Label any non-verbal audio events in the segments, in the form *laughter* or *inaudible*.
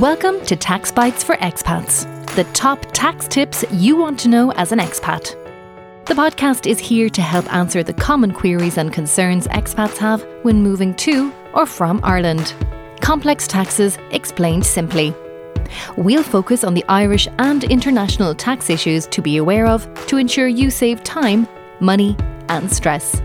Welcome to Taxbytes for Expats, the top tax tips you want to know as an expat. The podcast is here to help answer the common queries and concerns expats have when moving to or from Ireland. Complex taxes explained simply. We'll focus on the Irish and international tax issues to be aware of to ensure you save time, money, and stress.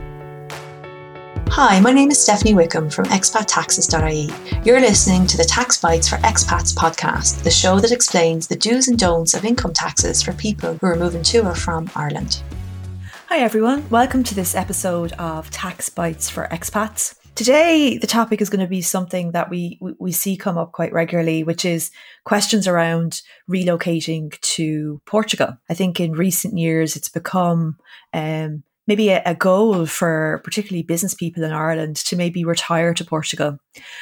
Hi, my name is Stephanie Wickham from expattaxes.ie. You're listening to the Taxbytes for Expats podcast, the show that explains the do's and don'ts of income taxes for people who are moving to or from Ireland. Hi, everyone. Welcome to this episode of Taxbytes for Expats. Today, the topic is going to be something that we, we see come up quite regularly, which is questions around relocating to Portugal. I think in recent years, it's become um, maybe a, a, goal for particularly business people in Ireland to maybe retire to Portugal.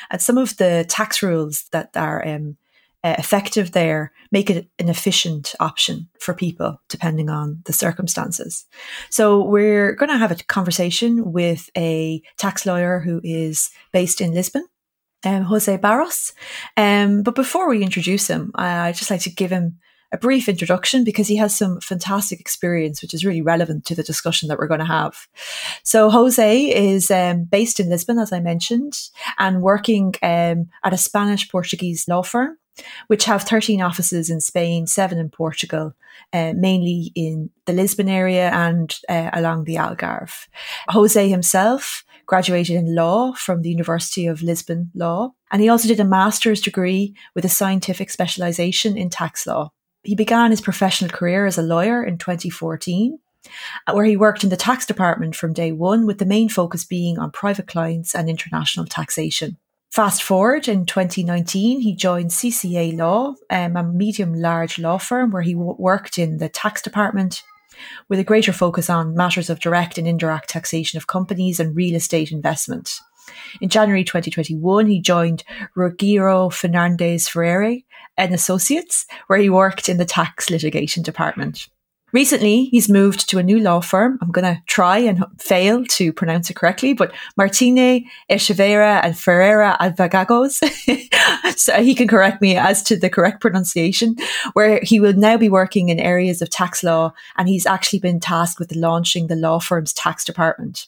And some of the tax rules that are um, uh, effective there make it an efficient option for people depending on the circumstances. So we're going to have a conversation with a tax lawyer who is based in Lisbon. Um, Jose Barros. Um, but before we introduce him, I, I'd just like to give him a brief introduction because he has some fantastic experience, which is really relevant to the discussion that we're going to have. So, Jose is um, based in Lisbon, as I mentioned, and working um, at a Spanish Portuguese law firm, which have 13 offices in Spain, seven in Portugal, uh, mainly in the Lisbon area and uh, along the Algarve. Jose himself graduated in law from the University of Lisbon Law, and he also did a master's degree with a scientific specialization in tax law. He began his professional career as a lawyer in 2014, uh, where he worked in the tax department from day one, with the main focus being on private clients and international taxation. Fast forward in 2019, he joined CCA Law, um, a medium large law firm where he w- worked in the tax department with a greater focus on matters of direct and indirect taxation of companies and real estate investment. In January 2021, he joined Rogério Fernandes Ferreira and Associates, where he worked in the tax litigation department. Recently, he's moved to a new law firm. I'm going to try and fail to pronounce it correctly, but Martine Echeverria and Ferreira Advogados. *laughs* so he can correct me as to the correct pronunciation, where he will now be working in areas of tax law. And he's actually been tasked with launching the law firm's tax department.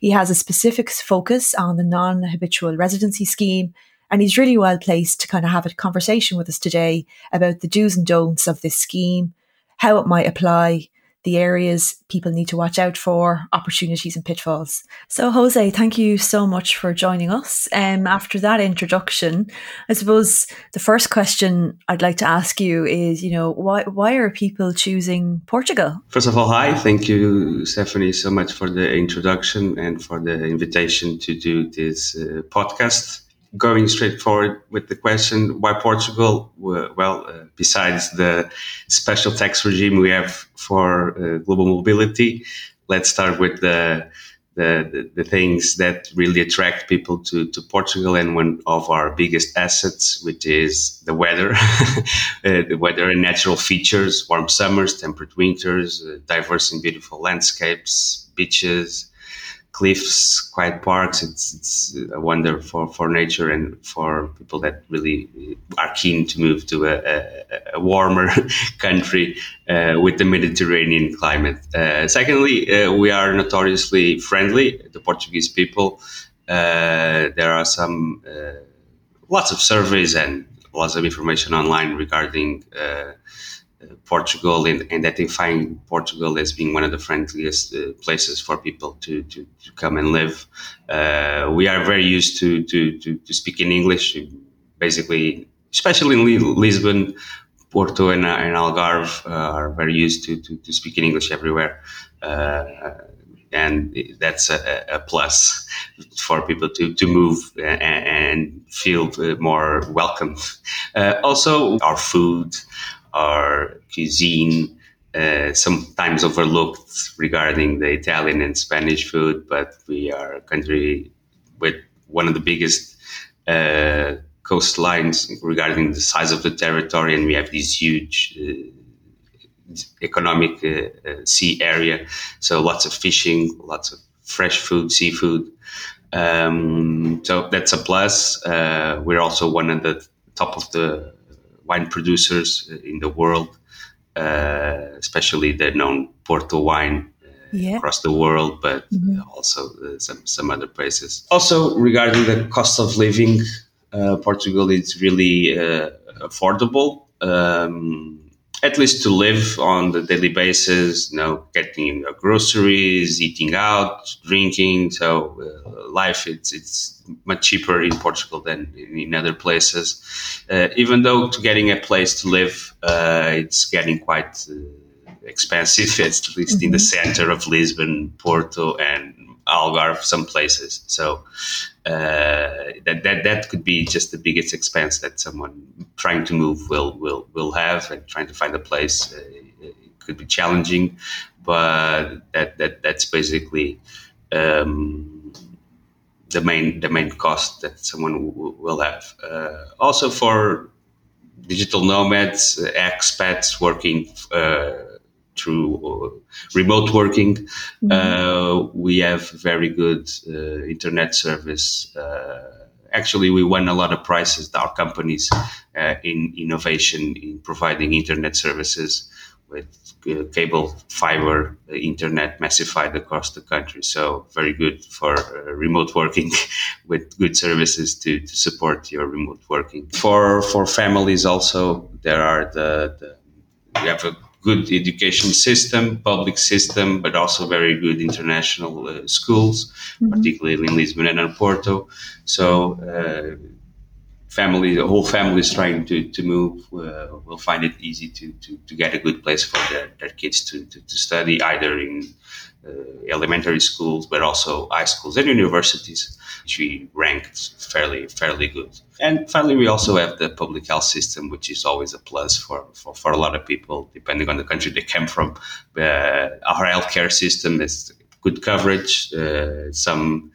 He has a specific focus on the non habitual residency scheme. And he's really well placed to kind of have a conversation with us today about the do's and don'ts of this scheme how it might apply, the areas people need to watch out for, opportunities and pitfalls. So, Jose, thank you so much for joining us. Um, after that introduction, I suppose the first question I'd like to ask you is, you know, why why are people choosing Portugal? First of all, hi, thank you, Stephanie, so much for the introduction and for the invitation to do this uh, podcast going straight forward with the question why Portugal? Well, uh, besides the special tax regime we have for uh, global mobility, let's start with the, the, the things that really attract people to, to Portugal and one of our biggest assets, which is the weather, *laughs* uh, the weather and natural features, warm summers, temperate winters, uh, diverse and beautiful landscapes, beaches, cliffs, quiet parks. It's it's a wonder for, for nature and for people that really are keen to move to a, a, a warmer *laughs* country uh, with the Mediterranean climate. Uh, secondly, uh, we are notoriously friendly. The Portuguese people. Uh, there are some uh, lots of surveys and lots of information online regarding uh, Portugal and, and identifying Portugal as being one of the friendliest uh, places for people to, to, to come and live. Uh, we are very used to, to, to, to speak in English, basically, especially in Lisbon, Porto, and, and Algarve uh, are very used to, to, to speak in English everywhere. Uh, and that's a, a, plus for people to, to move and, and feel more welcome. Uh, also, our food, our cuisine, uh, sometimes overlooked regarding the Italian and Spanish food, but we are a country with one of the biggest uh, coastlines regarding the size of the territory, and we have this huge uh, economic uh, uh, sea area. So lots of fishing, lots of fresh food, seafood. Um, so that's a plus. Uh, we're also one of the top of the wine producers in the world, uh, especially the known Porto wine uh, yeah. across the world, but mm-hmm. also uh, some some other places. Also, regarding the cost of living, uh, Portugal is really uh, affordable. Um, at least to live on the daily basis, you know, getting groceries, eating out, drinking. So uh, life it's it's much cheaper in Portugal than in other places. Uh, even though to getting a place to live, uh, it's getting quite uh, expensive. At least mm-hmm. in the mm-hmm. center of Lisbon, Porto, and Algarve, some places. So uh, that that that could be just the biggest expense that someone trying to move will will will have, and trying to find a place uh, could be challenging. But that that that's basically. Um, the main the main cost that someone w- will have. Uh, also for digital nomads, expats working uh, through uh, remote working. Mm-hmm. Uh, we have very good uh, internet service. actually, we won a lot of prizes, our companies, in innovation in providing internet services with uh, cable fiber uh, internet massified across the country. So very good for uh, remote working *laughs* with good services to, to support your remote working. For for families also there are the, the we have a good education system, public system, but also very good international uh, schools, mm-hmm. particularly in Lisbon and in Porto. So, uh, family, the whole family is trying to, to move, uh, will find it easy to, to, to get a good place for their, their kids to, to, to study, either in elementary schools, but also high schools and universities, which we ranked fairly fairly good. And finally, we also have the public health system, which is always a plus for, for, for a lot of people, depending on the country they came from. Uh, our healthcare system is good coverage, uh, some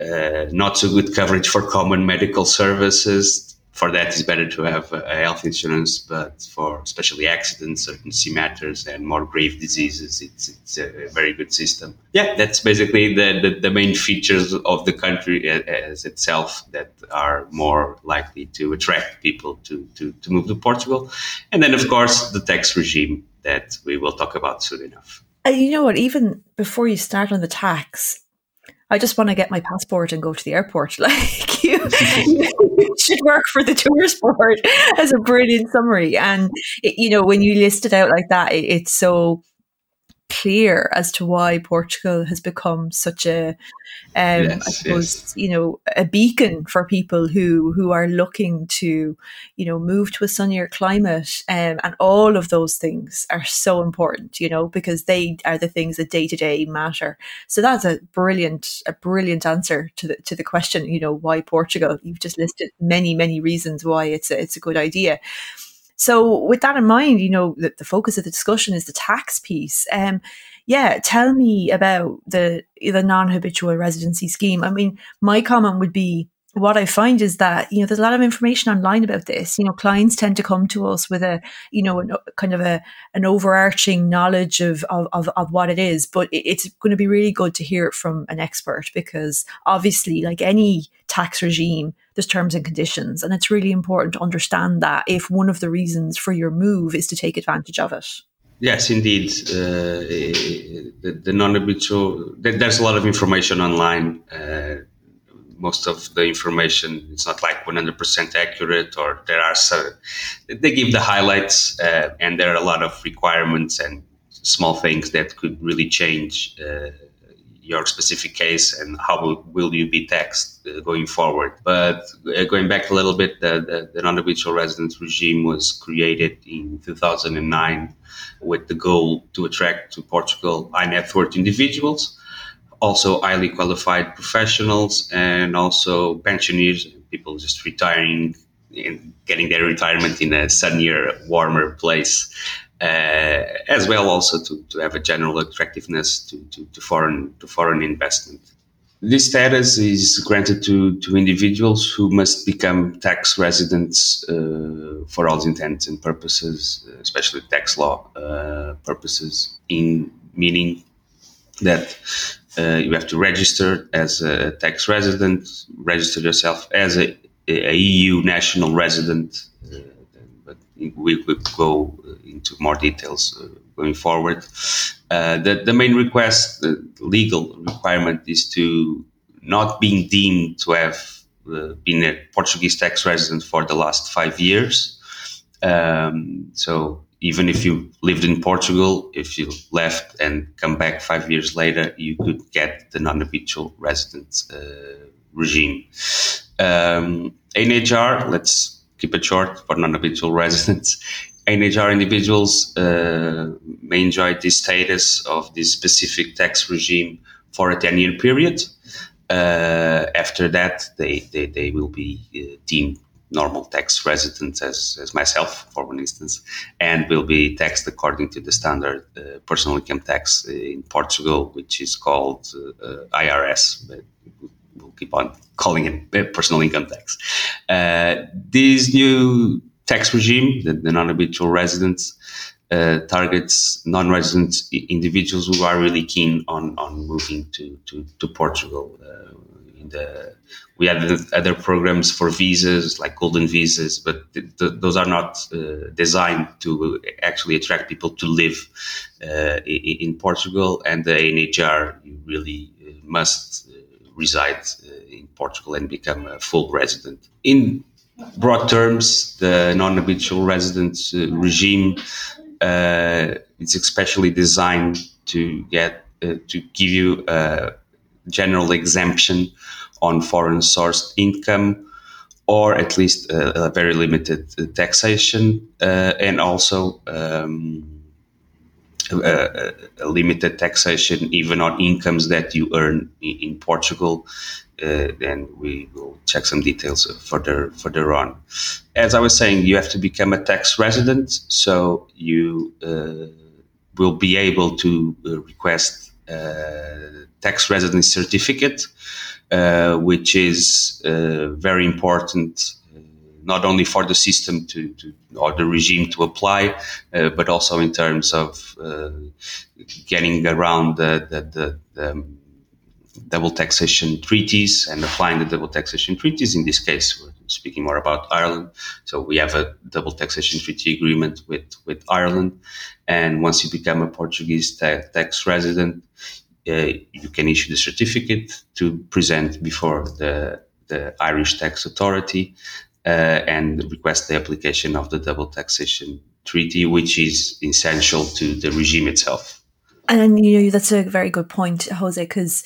uh, not so good coverage for common medical services for that it's better to have a health insurance but for especially accidents urgency matters and more grave diseases it's, it's a very good system. Yeah. That's basically the, the, the, main features of the country as itself that are more likely to attract people to, to, to move to portugal. And then of course the tax regime that we will talk about soon enough. Uh, you know what? Even before you start on the tax I just want to get my passport and go to the airport. *laughs* Like *laughs* you, you *laughs* should work for the tourist board as a brilliant summary. And it, you know, when you list it out like that, it, it's so clear as to why Portugal has become such a, um, yes, I suppose, yes. you know, a beacon for people who who are looking to, you know, move to a sunnier climate, um, and all of those things are so important, you know, because they are the things that day to day matter. So that's a brilliant, a brilliant answer to the to the question, you know, why Portugal? You've just listed many, many reasons why it's a, it's a good idea. So, with that in mind, you know, the, the focus of the discussion is the tax piece. Um, yeah, tell me about the the non habitual residency scheme. I mean, my comment would be what I find is that you know there's a lot of information online about this. You know, clients tend to come to us with a you know an, kind of a an overarching knowledge of of, of, of what it is, but it's going to be really good to hear it from an expert because obviously, like any tax regime, there's terms and conditions, and it's really important to understand that if one of the reasons for your move is to take advantage of it. Yes, indeed. Uh, the, the non-habitual. There's a lot of information online. Uh, most of the information it's not like 100% accurate or there are some they give the highlights uh, and there are a lot of requirements and small things that could really change uh, your specific case and how will you be taxed uh, going forward. But uh, going back a little bit, the, the, the non-habitual residence regime was created in 2009 with the goal to attract to Portugal high net worth individuals also highly qualified professionals and also pensioners, people just retiring and getting their retirement in a sunnier, warmer place. Uh, as well, also to, to have a general attractiveness to, to, to foreign to foreign investment. This status is granted to, to individuals who must become tax residents uh, for all intents and purposes, especially tax law uh, purposes, in meaning that uh, you have to register as a tax resident, register yourself as a a EU national resident, uh, but we will go into more details uh, going forward. Uh, the, the main request, the legal requirement, is to not being deemed to have uh, been a Portuguese tax resident for the last five years. Um, so even if you lived in Portugal, if you left and come back five years later, you could get the non-habitual resident uh, regime. Um, NHR, let's keep it short for non-habitual *laughs* residents. NHR individuals uh, may enjoy the status of this specific tax regime for a 10 year period. Uh, after that, they, they, they will be uh, deemed normal tax residents as, as myself, for one instance, and will be taxed according to the standard uh, personal income tax in Portugal, which is called uh, IRS. But we'll keep on calling it *laughs* personal income tax. Uh, this new tax regime, the, the non-habitual residents, uh, targets non-resident individuals who are really keen on, on moving to, to, to Portugal. Uh, the, we have other programs for visas like golden visas, but th- th- those are not uh, designed to actually attract people to live uh, in, Portugal. And the NHR, you really uh, must uh, reside in Portugal and become a full resident. In broad terms, the non-habitual residence uh, regime uh, is especially designed to get uh, to give you a general exemption on foreign sourced income or at least a, a very limited taxation uh, and also um, a, a, limited taxation even on incomes that you earn in, Portugal uh, and we will check some details further further on. As I was saying, you have to become a tax resident, so you uh, will be able to uh, request tax residence certificate, uh, which is uh, very important uh, not only for the system to, to, or the regime to apply, uh, but also in terms of uh, getting around the, the, the, the double taxation treaties and applying the double taxation treaties. In this case, we're speaking more about Ireland. So we have a double taxation treaty agreement with, with Ireland. And once you become a Portuguese ta- tax resident, uh, you can issue the certificate to present before the, the Irish tax authority uh, and request the application of the double taxation treaty, which is essential to the regime itself. And you know that's a very good point, Jose, because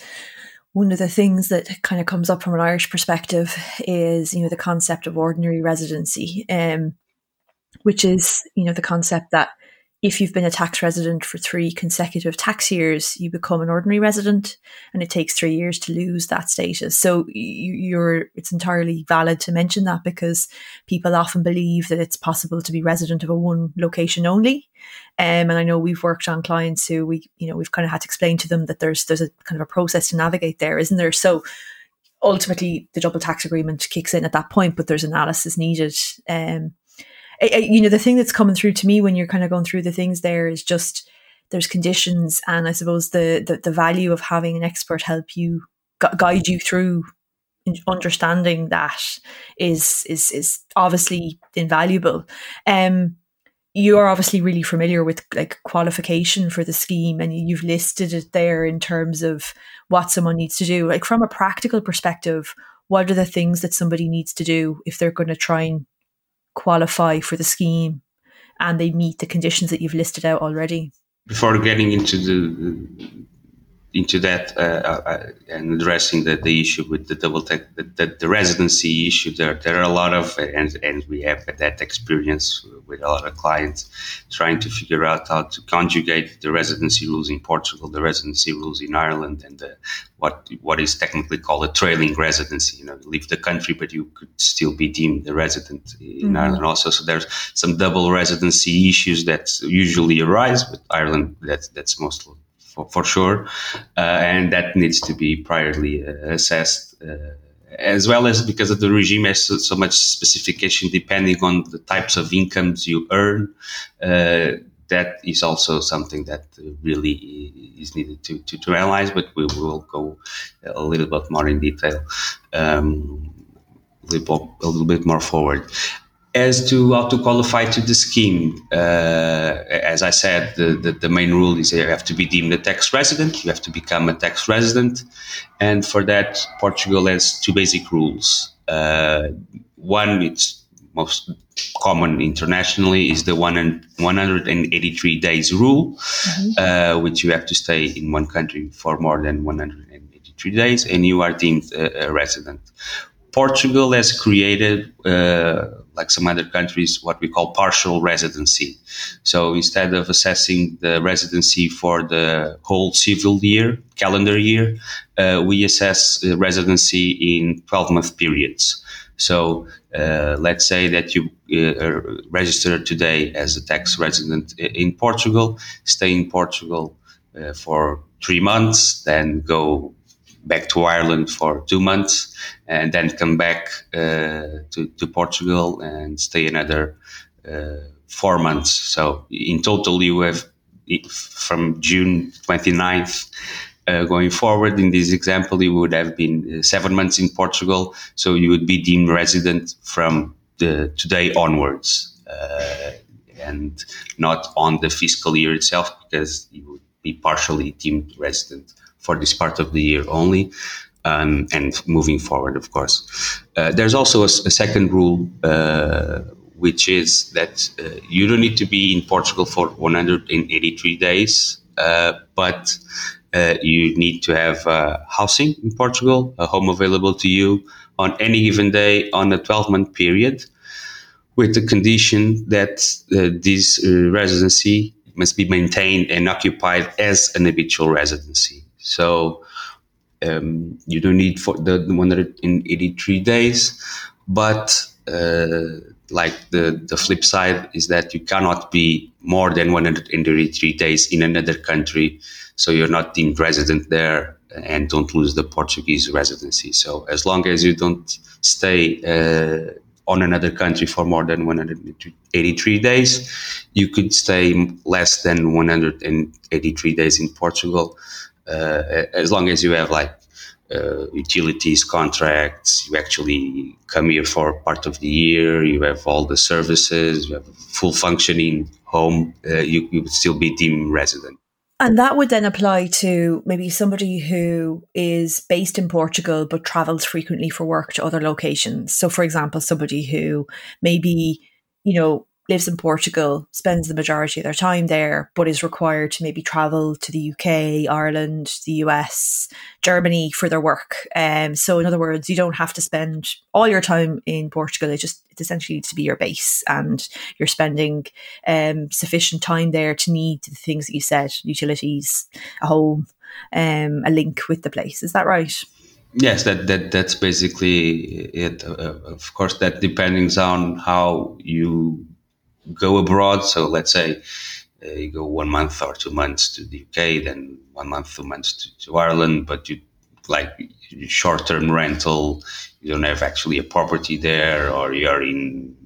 one of the things that kind of comes up from an Irish perspective is, you know, the concept of ordinary residency, um, which is, you know, the concept that if you've been a tax resident for three consecutive tax years, you become an ordinary resident, and it takes three years to lose that status. So you're it's entirely valid to mention that because people often believe that it's possible to be resident of a one location only. Um, and I know we've worked on clients who we you know we've kind of had to explain to them that there's there's a kind of a process to navigate there, isn't there? So ultimately the double tax agreement kicks in at that point, but there's analysis needed. Um, you know, the thing that's coming through to me when you're kind of going through the things there is just there's conditions, and I suppose the the, the value of having an expert help you gu- guide you through understanding that is is is obviously invaluable. Um, you are obviously really familiar with like qualification for the scheme and you've listed it there in terms of what someone needs to do like from a practical perspective what are the things that somebody needs to do if they're going to try and qualify for the scheme and they meet the conditions that you've listed out already. Before getting into the into that uh, uh, uh, and addressing the, the issue with the double tech, the, the, the, residency issue, there there are a lot of and and we have that experience with a lot of clients trying to figure out how to conjugate the residency rules in Portugal, the residency rules in Ireland, and the, what what is technically called a trailing residency. You know, leave the country, but you could still be deemed a resident in mm-hmm. Ireland also. So there's some double residency issues that usually arise with Ireland. That's that's mostly for, for sure, uh, and that needs to be priorly uh, assessed. Uh, as well as because of the regime has so, so, much specification depending on the types of incomes you earn, that is also something that really is needed to, to, to, analyze, but we will go a little bit more in detail um, a little bit more forward. As to how to qualify to the scheme, uh, as I said, the, the, the, main rule is you have to be deemed a tax resident, you have to become a tax resident. And for that, Portugal has two basic rules. Uh, one, it's most common internationally, is the one and 183 days rule, mm-hmm. uh, which you have to stay in one country for more than 183 days, and you are deemed a, a resident. Portugal has created, uh, like some other countries, what we call partial residency. So instead of assessing the residency for the whole civil year, calendar year, uh, we assess residency in 12 month periods. So uh, let's say that you uh, register today as a tax resident in Portugal, stay in Portugal uh, for three months, then go back to Ireland for two months, and then come back uh, to, to Portugal and stay another uh, four months. So in total, you have from June 29th uh, going forward in this example, you would have been uh, seven months in Portugal, so you would be deemed resident from the today onwards, uh, and not on the fiscal year itself, because you would be partially deemed resident for this part of the year only. Um, and moving forward, of course. Uh, there's also a, a second rule, uh, which is that uh, you don't need to be in Portugal for 183 days, but uh, you need to have uh, housing in Portugal, a home available to you on any given day on a 12 month period, with the condition that uh, this uh, residency must be maintained and occupied as an habitual residency. So um, you don't need for the 183 days, but uh, like the, the flip side is that you cannot be more than 183 days in another country so you're not deemed resident there and don't lose the Portuguese residency. So as long as you don't stay uh, on another country for more than 183 days, you could stay less than 183 days in Portugal, as long as you have like uh, utilities contracts. You actually come here for part of the year. You have all the services. You have a full functioning home. Uh, you, you would still be deemed resident. And that would then apply to maybe somebody who is based in Portugal but travels frequently for work to other locations. So, for example, somebody who maybe, you know, lives in Portugal, spends the majority of their time there, but is required to maybe travel to the UK, Ireland, the US, Germany for their work. Um, so, in other words, you don't have to spend all your time in Portugal. It just it essentially needs to be your base, and you're spending um, sufficient time there to need the things that you said: utilities, a home, um, a link with the place. Is that right? Yes, that, that that's basically it. Uh, of course, that depends on how you go abroad. So let's say uh, you go one month or two months to the UK, then one month, two months to, to Ireland, but you like short term rental, you don't have actually a property there, or you're in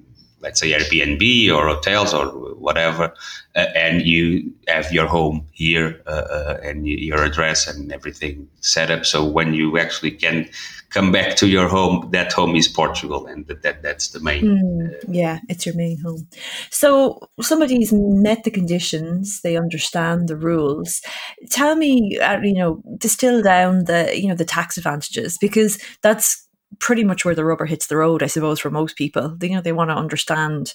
let's say Airbnb or hotels or whatever, uh, and you have your home here uh, uh, and your address and everything set up. So when you actually can come back to your home, that home is Portugal, and that, that that's the main. Mm, yeah, it's your main home. So somebody's met the conditions; they understand the rules. Tell me, uh, you know, distill down the you know the tax advantages because that's pretty much where the rubber hits the road, I suppose, for most people. They, you know, they want to understand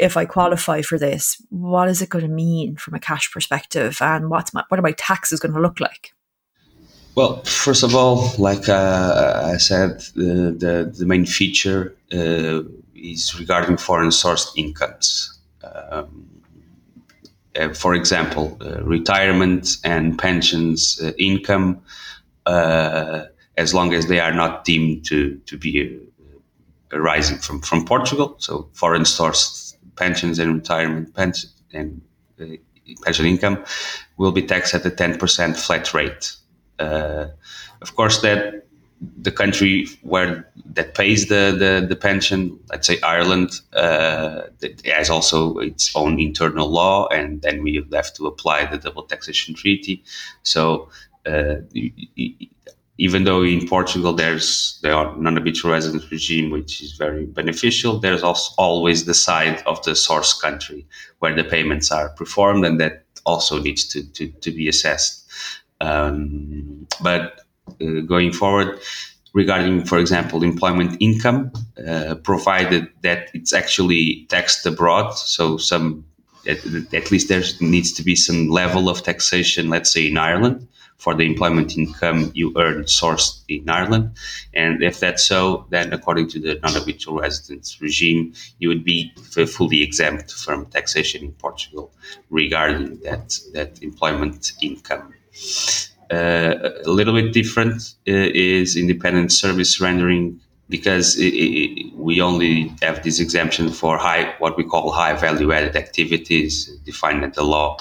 if I qualify for this, what is it going to mean from a cash perspective, and what's my, what are my taxes going to look like? Well, first of all, like uh, I said, the, the, main feature uh, is regarding foreign sourced incomes. Um, for example, uh, retirement and pensions uh, income uh, as long as they are not deemed to, to be arising from, from Portugal. So foreign sourced pensions and retirement pension and uh, pension income will be taxed at a 10% flat rate. Uh, of course, that the country where that pays the, the, the pension, let's say Ireland, uh, has also its own internal law, and then we have to apply the double taxation treaty. So uh, even though in Portugal there's the non-habitual residence regime, which is very beneficial, there's also always the side of the source country where the payments are performed, and that also needs to, to, to be assessed. Um, but uh, going forward, regarding, for example, employment income, uh, provided that it's actually taxed abroad, so some at, at least there needs to be some level of taxation, let's say in Ireland for the employment income you earn sourced in Ireland. And if that's so, then according to the non-habitual residence regime, you would be fully exempt from taxation in Portugal regarding that, that employment income. Uh, a little bit different uh, is independent service rendering because it, it, we only have this exemption for high, what we call high value added activities defined in the law,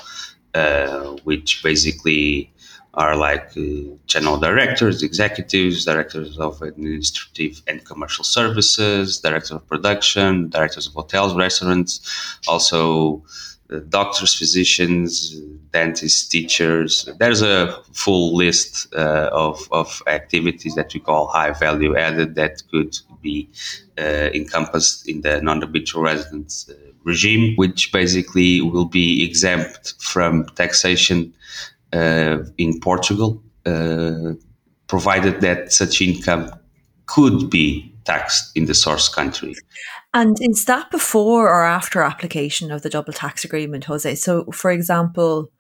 uh, which basically are like uh, general directors, executives, directors of administrative and commercial services, directors of production, directors of hotels, restaurants, also uh, doctors, physicians, dentists, teachers. There's a full list uh, of, of activities that we call high value added that could be uh, encompassed in the non-habitual residence uh, regime, which basically will be exempt from taxation in Portugal, uh, provided that such income could be taxed in the source country. And is that before or after application of the double tax agreement, Jose? So, for example,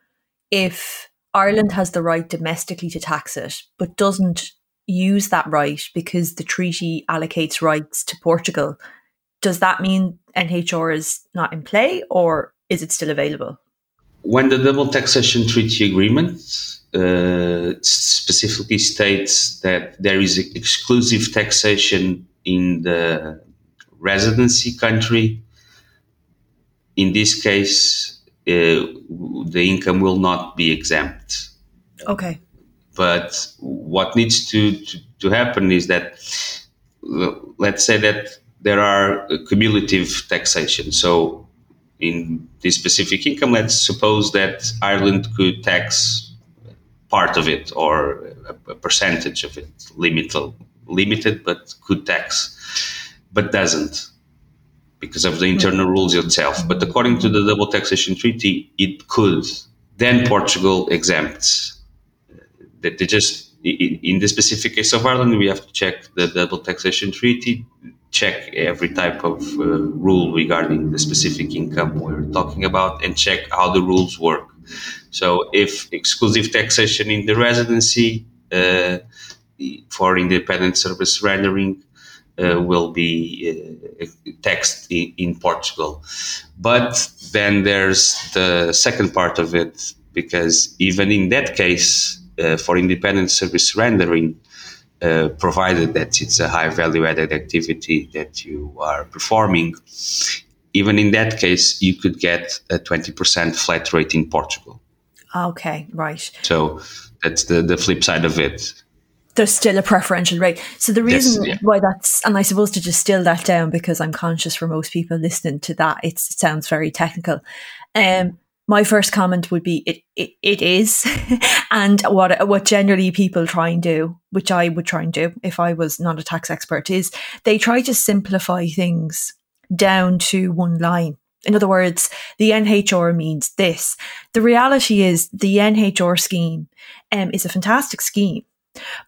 if Ireland has the right domestically to tax it, but doesn't use that right because the treaty allocates rights to Portugal, does that mean NHR is not in play or is it still available? When the double taxation treaty agreement uh, specifically states that there is exclusive taxation in the residency country, in this case, uh, the income will not be exempt. Okay. But what needs to, to, to happen is that, let's say that there are cumulative taxation. So in this specific income, let's suppose that Ireland could tax part of it or a, a percentage of it, limited, limited, but could tax, but doesn't because of the internal rules itself. But according to the double taxation treaty, it could. Then Portugal exempts. They just in the specific case of Ireland, we have to check the double taxation treaty check every type of uh, rule regarding the specific income we're talking about and check how the rules work. So, if exclusive taxation in the residency uh, for independent service rendering uh, will be uh, taxed in, in, Portugal. But then there's the second part of it, because even in that case, for independent service rendering, uh, provided that it's a high value added activity that you are performing, even in that case, you could get a 20% flat rate in Portugal. Okay, right. So that's the, the flip side of it. There's still a preferential rate. So the reason yes, yeah. why that's, and I suppose to distill that down, because I'm conscious for most people listening to that, it sounds very technical. Um, my first comment would be it it, it is. *laughs* And what what generally people try and do which i would try and do if i was not a tax expert is they try to simplify things down to one line. In other words the nhr means this. The reality is the nhr scheme um, is a fantastic scheme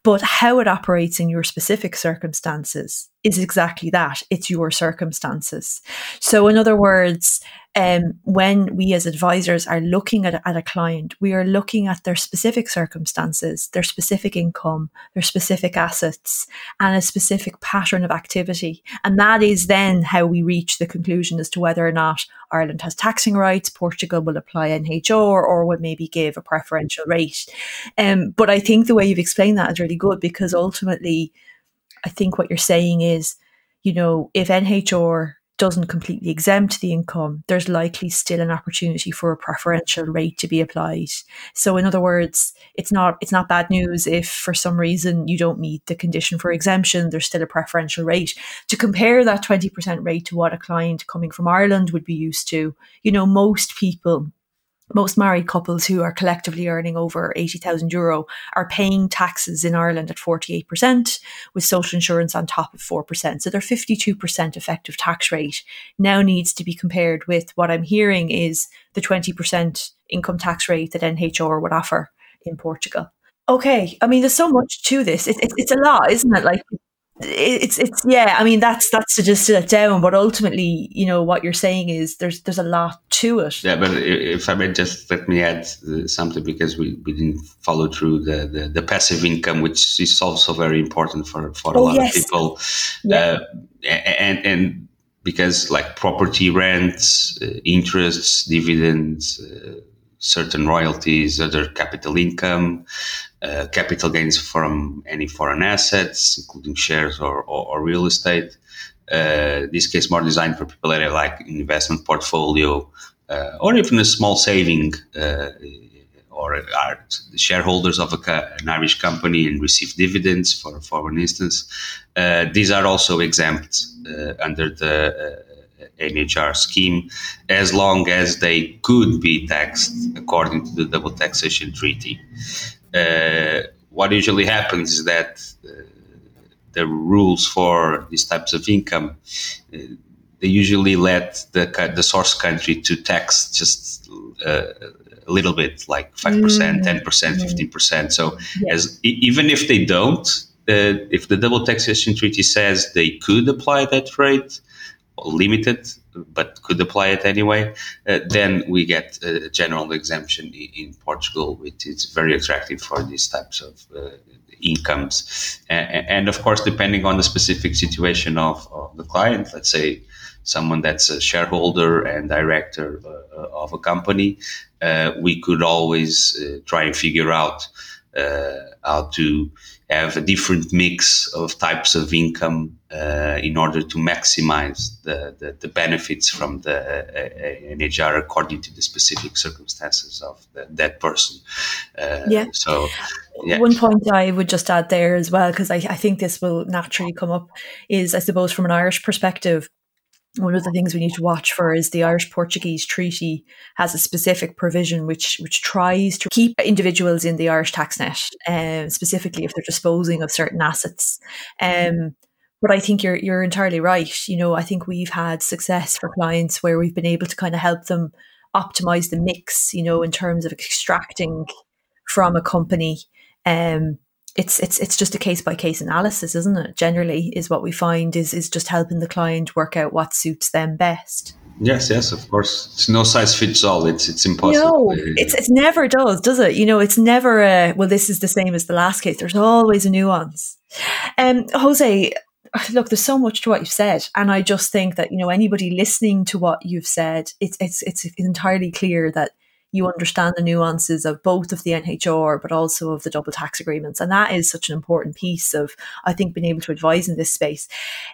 but how it operates in your specific circumstances is exactly that. It's your circumstances. So, in other words, um, when we as advisors are looking at, at a client, we are looking at their specific circumstances, their specific income, their specific assets, and a specific pattern of activity. And that is then how we reach the conclusion as to whether or not Ireland has taxing rights, Portugal will apply NHR, or would maybe give a preferential rate. Um, but I think the way you've explained that is really good because ultimately, I think what you're saying is, you know, if NHR doesn't completely exempt the income, there's likely still an opportunity for a preferential rate to be applied. So in other words, it's not it's not bad news if for some reason you don't meet the condition for exemption, there's still a preferential rate. To compare that 20% rate to what a client coming from Ireland would be used to, you know, most people most married couples who are collectively earning over 80,000 euro are paying taxes in Ireland at 48%, with social insurance on top of 4%. So their 52% effective tax rate now needs to be compared with what I'm hearing is the 20% income tax rate that NHR would offer in Portugal. Okay, I mean, there's so much to this. It, it, it's a lot, isn't it? Like, it's it's yeah i mean that's that's to just sit down but ultimately you know what you're saying is there's there's a lot to it yeah but if i may just let me add uh, something because we, we didn't follow through the, the, the passive income which is also very important for for a oh, lot yes. of people yeah. uh, and and because like property rents uh, interests dividends uh, certain royalties other capital income uh, capital gains from any foreign assets, including shares or, or, or real estate. Uh, this case more designed for people that have like investment portfolio uh, or even a small saving uh, or are shareholders of a, an Irish company and receive dividends, for, for an instance. Uh, these are also exempt under the NHR scheme as long as they could be taxed according to the double taxation treaty what usually happens is that uh, the rules for these types of income uh, they usually let the the source country to tax just uh, a little bit, like five percent, mm. ten percent, mm. fifteen percent. So yeah. as even if they don't, uh, if the double taxation treaty says they could apply that rate, limited, but could apply it anyway, uh, then we get a general exemption in Portugal, which is very attractive for these types of uh, incomes. And, and, of course, depending on the specific situation of, of, the client, let's say someone that's a shareholder and director uh, of a company, uh, we could always uh, try and figure out uh, how to have a different mix of types of income uh, in order to maximize the, the, the benefits from the uh, NHR according to the specific circumstances of the, that person. Uh, yeah. So, yeah. One point I would just add there as well, because I, I think this will naturally come up, is I suppose from an Irish perspective, one of the things we need to watch for is the Irish Portuguese Treaty has a specific provision which which tries to keep individuals in the Irish tax net, um, specifically if they're disposing of certain assets. Um, but I think you're you're entirely right. You know, I think we've had success for clients where we've been able to kind of help them optimize the mix. You know, in terms of extracting from a company. Um, it's it's it's just a case by case analysis, isn't it? Generally, is what we find is is just helping the client work out what suits them best. Yes, yes, of course. It's no size fits all. It's it's impossible. No, it's it never does, does it? You know, it's never a well. This is the same as the last case. There's always a nuance. Um, Jose, look, there's so much to what you've said, and I just think that you know anybody listening to what you've said, it's it's it's entirely clear that you understand the nuances of both of the NHR, but also of the double tax agreements. And that is such an important piece of, I think, being able to advise in this space.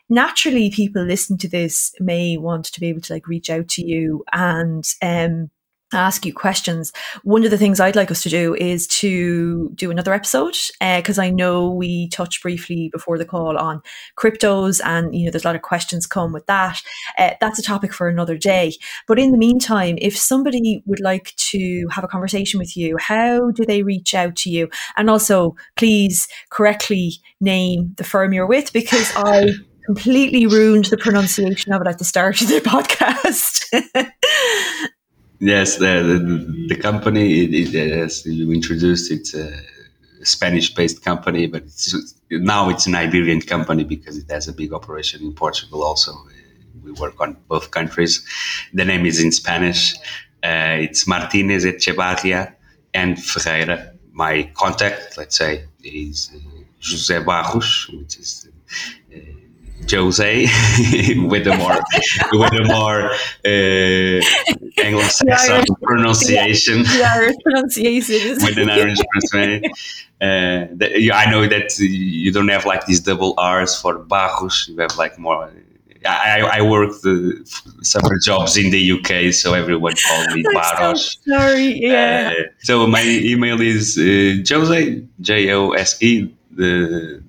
Naturally, people listening to this may want to be able to like reach out to you and, um, ask you questions. One of the things I'd like us to do is to do another episode because uh, I know we touched briefly before the call on cryptos, and you know there's a lot of questions come with that. Uh, that's a topic for another day. But in the meantime, if somebody would like to have a conversation with you, how do they reach out to you? And also, please correctly name the firm you're with because I. *laughs* completely ruined the pronunciation of it at the start of the *laughs* podcast. *laughs* Yes, the, the, the company, it, it, as you introduced, it's a Spanish-based company, but it's, now it's an Iberian company because it has a big operation in Portugal also. We work on both countries. The name is in Spanish. Uh, it's Martinez Echevarria and Ferreira. My contact, let's say, is uh, José Barros, which is uh, Jose *laughs* with a more with a more uh, Anglo-Saxon pronunciation. The Irish pronunciation *laughs* with an Irish pronunciation. Uh, the, I know that you don't have like these double R's for Barros. You have like more. I, I worked uh, several jobs in the UK, so everyone called me *laughs* Barros. So sorry, yeah. Uh, so my email is uh, Jose J O S E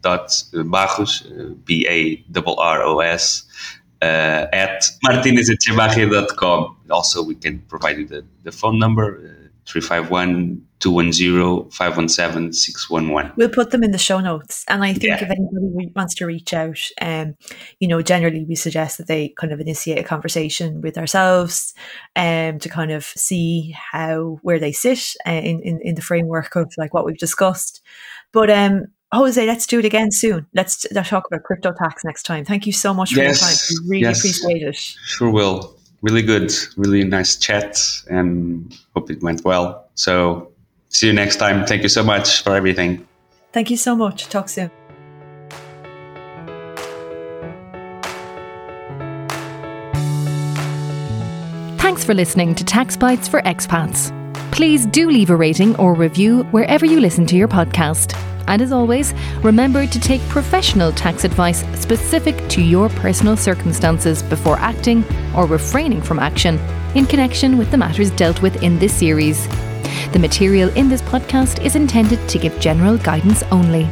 dot Barros, B A R R O S, uh, at at martinez.com. Also, we can provide you the, the phone number, uh, 351 210 517 611. We'll put them in the show notes. And I think Yeah. if anybody wants to reach out, um, you know, generally we suggest that they kind of initiate a conversation with ourselves um, to kind of see how, where they sit uh, in, in, in the framework of like what we've discussed. But um, Jose, let's do it again soon. Let's, let's talk about crypto tax next time. Thank you so much for Yes, your time. We really yes. appreciate it. Sure will. Really good. Really nice chat and hope it went well. So, see you next time. Thank you so much for everything. Thank you so much. Talk soon. Thanks for listening to Taxbytes for Expats. Please do leave a rating or review wherever you listen to your podcast. And as always, remember to take professional tax advice specific to your personal circumstances before acting or refraining from action in connection with the matters dealt with in this series. The material in this podcast is intended to give general guidance only.